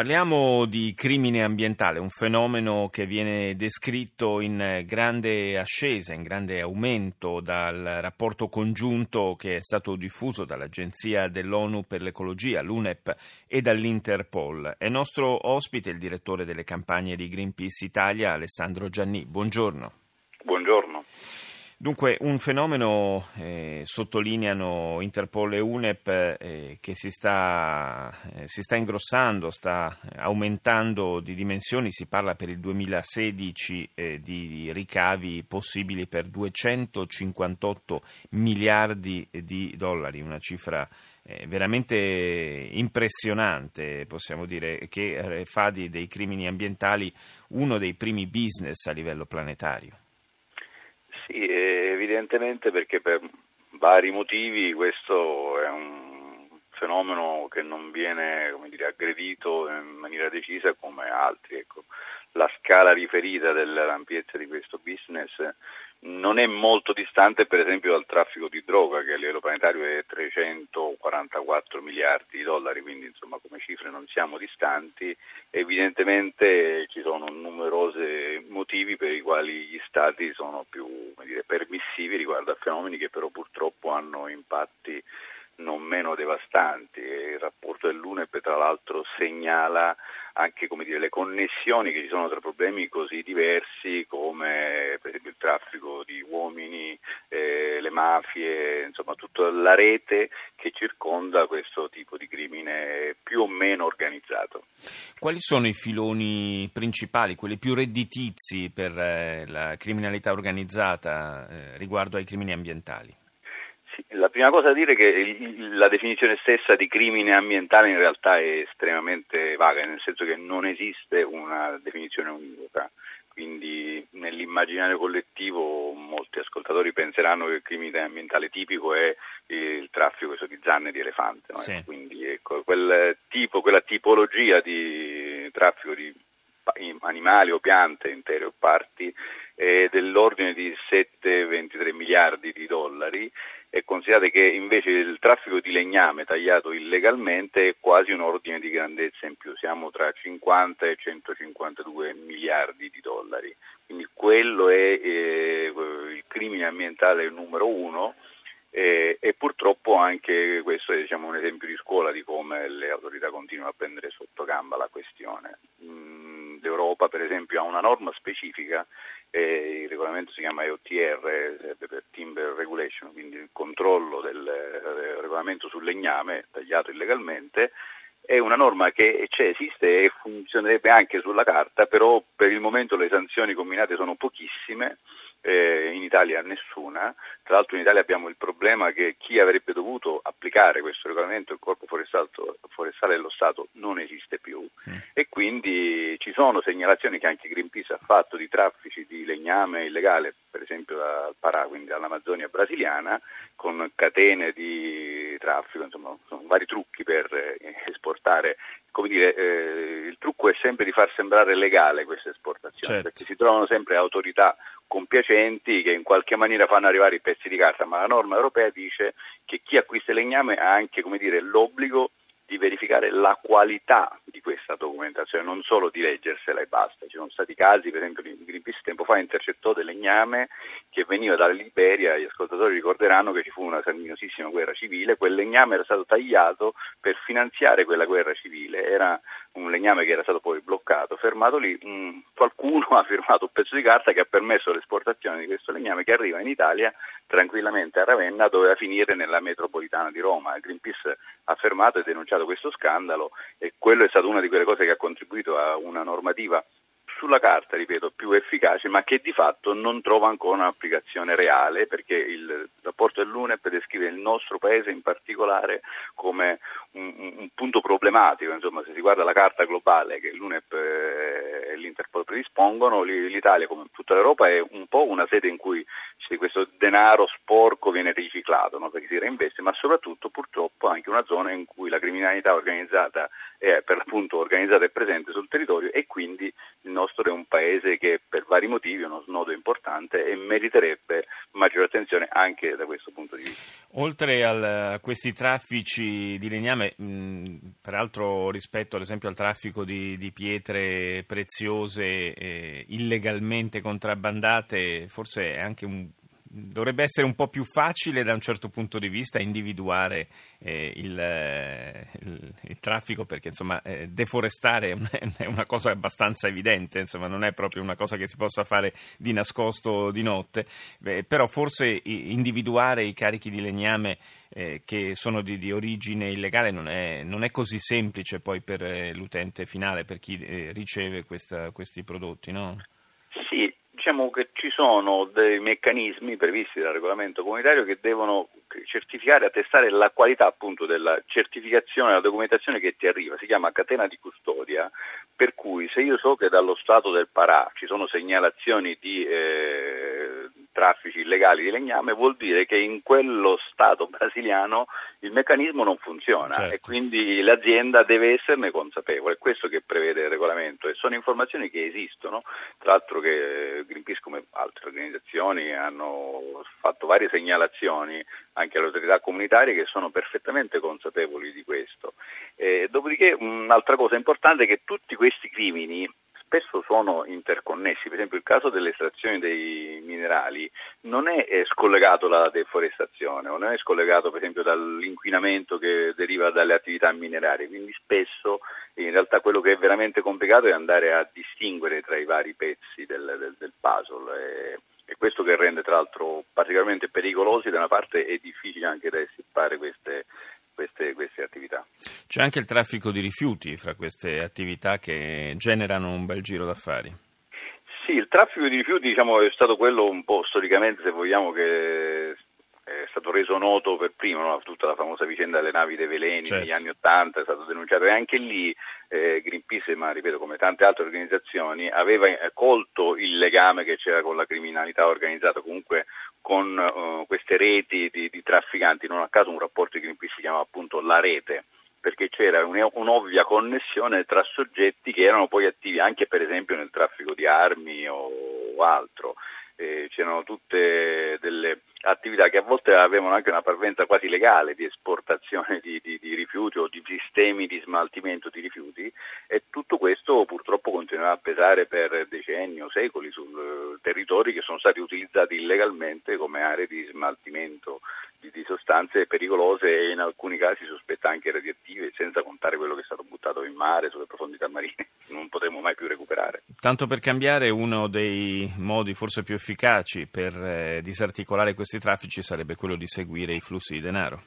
Parliamo di crimine ambientale, un fenomeno che viene descritto in grande ascesa, in grande aumento dal rapporto congiunto che è stato diffuso dall'Agenzia dell'ONU per l'ecologia, l'UNEP, e dall'Interpol. È nostro ospite il direttore delle campagne di Greenpeace Italia, Alessandro Gianni. Buongiorno. Buongiorno. Dunque, un fenomeno, eh, sottolineano Interpol e UNEP, eh, che si sta, eh, si sta, ingrossando, sta aumentando di dimensioni, si parla per il 2016 eh, di ricavi possibili per 258 miliardi di dollari, una cifra eh, veramente impressionante, possiamo dire, che eh, fa dei crimini ambientali uno dei primi business a livello planetario. Sì, evidentemente perché per vari motivi questo è un fenomeno che non viene dire, aggredito in maniera decisa come altri. Ecco. La scala riferita dell'ampiezza di questo business non è molto distante per esempio dal traffico di droga che a livello planetario è 344 miliardi di dollari, quindi insomma come cifre non siamo distanti. Evidentemente ci sono numerosi motivi per i quali gli stati sono più dire, permissivi riguardo a fenomeni che però purtroppo hanno impatti non meno devastanti. Il rapporto dell'UNEP tra l'altro segnala anche dire, le connessioni che ci sono tra problemi così diversi come per esempio il traffico di uomini, eh, le mafie, insomma tutta la rete che circonda questo tipo di crimine più o meno organizzato. Quali sono i filoni principali, quelli più redditizi per eh, la criminalità organizzata eh, riguardo ai crimini ambientali? La prima cosa da dire è che la definizione stessa di crimine ambientale in realtà è estremamente vaga, nel senso che non esiste una definizione univoca. Quindi nell'immaginario collettivo molti ascoltatori penseranno che il crimine ambientale tipico è il traffico di zanne di elefante. No? Sì. Quindi ecco, quel tipo, quella tipologia di traffico di animali o piante, intere o parti, è dell'ordine di 7-23 miliardi di dollari e considerate che invece il traffico di legname tagliato illegalmente è quasi un ordine di grandezza in più, siamo tra 50 e 152 miliardi di dollari, quindi quello è eh, il crimine ambientale numero uno e, e purtroppo anche questo è diciamo, un esempio di scuola di come le autorità continuano a prendere sotto gamba la questione. Mm, L'Europa per esempio ha una norma specifica eh, il regolamento si chiama EOTR, per Timber Regulation, quindi il controllo del, del regolamento sul legname tagliato illegalmente, è una norma che c'è, esiste e funzionerebbe anche sulla carta, però per il momento le sanzioni combinate sono pochissime eh, in Italia nessuna. Tra l'altro in Italia abbiamo il problema che chi avrebbe dovuto applicare questo regolamento, il corpo forestale, dello Stato, non esiste più mm. e quindi ci sono segnalazioni che anche Greenpeace ha fatto di traffici di legname illegale, per esempio dal Parà, quindi dall'Amazzonia brasiliana, con catene di traffico, insomma vari trucchi per eh, esportare come dire, eh, il trucco è sempre di far sembrare legale queste esportazioni, certo. perché si trovano sempre autorità compiacenti che in qualche maniera fanno arrivare i pezzi di carta, ma la norma europea dice che chi acquista legname ha anche dire, l'obbligo di verificare la qualità di questa documentazione, non solo di leggersela e basta. Ci sono stati casi, per esempio, Greenpeace tempo fa intercettò del legname che veniva dalla Liberia, gli ascoltatori ricorderanno che ci fu una sanguinosissima guerra civile, quel legname era stato tagliato per finanziare quella guerra civile, era un legname che era stato poi bloccato, fermato lì, mm, qualcuno ha firmato un pezzo di carta che ha permesso l'esportazione di questo legname che arriva in Italia tranquillamente a Ravenna, doveva finire nella metropolitana di Roma. Greenpeace ha fermato e denunciato questo scandalo e quello è stata una di quelle cose che ha contribuito a una normativa sulla carta, ripeto, più efficace, ma che di fatto non trova ancora un'applicazione reale, perché il rapporto dell'UNEP descrive il nostro paese in particolare come un, un punto problematico, insomma, se si guarda la carta globale che l'UNEP eh, e l'Interpol predispongono, l'Italia come tutta l'Europa è un po' una sede in cui questo denaro sporco viene riciclato, no? perché si reinveste, ma soprattutto purtroppo anche una zona in cui la criminalità organizzata è per l'appunto organizzata e presente sul territorio e quindi il nostro è un paese che per vari motivi è uno snodo importante e meriterebbe maggiore attenzione anche da questo punto di vista. Oltre a questi traffici di legname, mh, peraltro rispetto ad esempio al traffico di, di pietre preziose eh, illegalmente contrabbandate, forse è anche un dovrebbe essere un po' più facile da un certo punto di vista individuare eh, il, eh, il, il, traffico perché insomma eh, deforestare è una cosa abbastanza evidente, insomma non è proprio una cosa che si possa fare di nascosto di notte, Beh, però forse individuare i carichi di legname eh, che sono di, di origine illegale non è, non è, così semplice poi per eh, l'utente finale, per chi eh, riceve questa, questi prodotti, no? Diciamo che ci sono dei meccanismi previsti dal regolamento comunitario che devono certificare, attestare la qualità appunto della certificazione, della documentazione che ti arriva, si chiama catena di custodia, per cui se io so che dallo Stato del Parà ci sono segnalazioni di eh, traffici illegali di legname, vuol dire che in quello Stato brasiliano il meccanismo non funziona certo. e quindi l'azienda deve esserne consapevole, è questo che prevede il regolamento e sono informazioni che esistono, tra l'altro che Greenpeace come altre organizzazioni hanno fatto varie segnalazioni anche alle autorità comunitarie che sono perfettamente consapevoli di questo. Eh, dopodiché un'altra cosa importante è che tutti questi crimini spesso sono interconnessi, per esempio il caso dell'estrazione dei minerali non è scollegato dalla deforestazione o non è scollegato per esempio dall'inquinamento che deriva dalle attività minerarie, quindi spesso in realtà quello che è veramente complicato è andare a distinguere tra i vari pezzi del, del, del puzzle. E, è questo che rende tra l'altro particolarmente pericolosi da una parte e difficile anche da estirpare queste, queste, queste, attività. C'è anche il traffico di rifiuti fra queste attività che generano un bel giro d'affari. Sì, il traffico di rifiuti diciamo, è stato quello un po' storicamente, se vogliamo, che è stato reso noto per primo, no? tutta la famosa vicenda delle navi dei veleni certo. negli anni Ottanta è stato denunciato e anche lì eh, Greenpeace, ma ripeto come tante altre organizzazioni, aveva eh, colto il legame che c'era con la criminalità organizzata, comunque con uh, queste reti di, di, trafficanti, non a caso un rapporto di Greenpeace si chiama appunto La Rete, perché c'era un'ovvia connessione tra soggetti che erano poi attivi anche per esempio nel traffico di armi o altro eh, c'erano tutte delle attività che a volte avevano anche una parvenza quasi legale di esportazione di, di, di, rifiuti o di sistemi di smaltimento di rifiuti e tutto questo purtroppo continuerà a pesare per decenni o secoli su eh, territori che sono stati utilizzati illegalmente come aree di smaltimento di, di sostanze pericolose e in alcuni casi sospetta anche radioattive, senza contare quello che è stato buttato in mare sulle profondità marine, non potremo mai più recuperare. Tanto per cambiare, uno dei modi forse più efficaci per eh, disarticolare questi traffici sarebbe quello di seguire i flussi di denaro.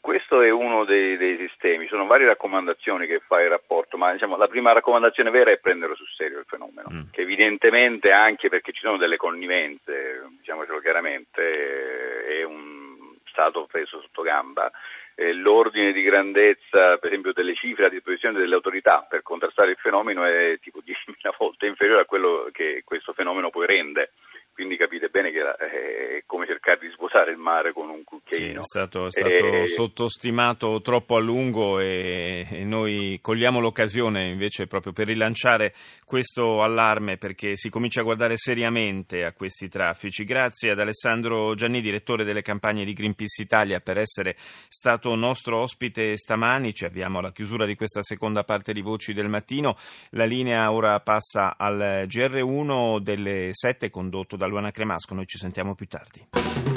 Questo è uno dei, dei, sistemi, sono varie raccomandazioni che fa il rapporto, ma diciamo, la prima raccomandazione vera è prendere sul serio il fenomeno, mm. che evidentemente anche perché ci sono delle connivenze, diciamocelo chiaramente, è un stato preso sotto gamba. Eh, l'ordine di grandezza, per esempio, delle cifre a disposizione delle autorità per contrastare il fenomeno è tipo 10.000 volte inferiore a quello che questo fenomeno poi rende quindi capite bene che è come cercare di svuotare il mare con un cucchiaino. Sì, è stato, è stato e... sottostimato troppo a lungo e, e, noi cogliamo l'occasione invece proprio per rilanciare questo allarme perché si comincia a guardare seriamente a questi traffici. Grazie ad Alessandro Gianni, direttore delle campagne di Greenpeace Italia, per essere stato nostro ospite stamani. Ci avviamo alla chiusura di questa seconda parte di Voci del Mattino. La linea ora passa al GR1 delle 7 condotto da da Luana Cremasco. Noi ci sentiamo più tardi.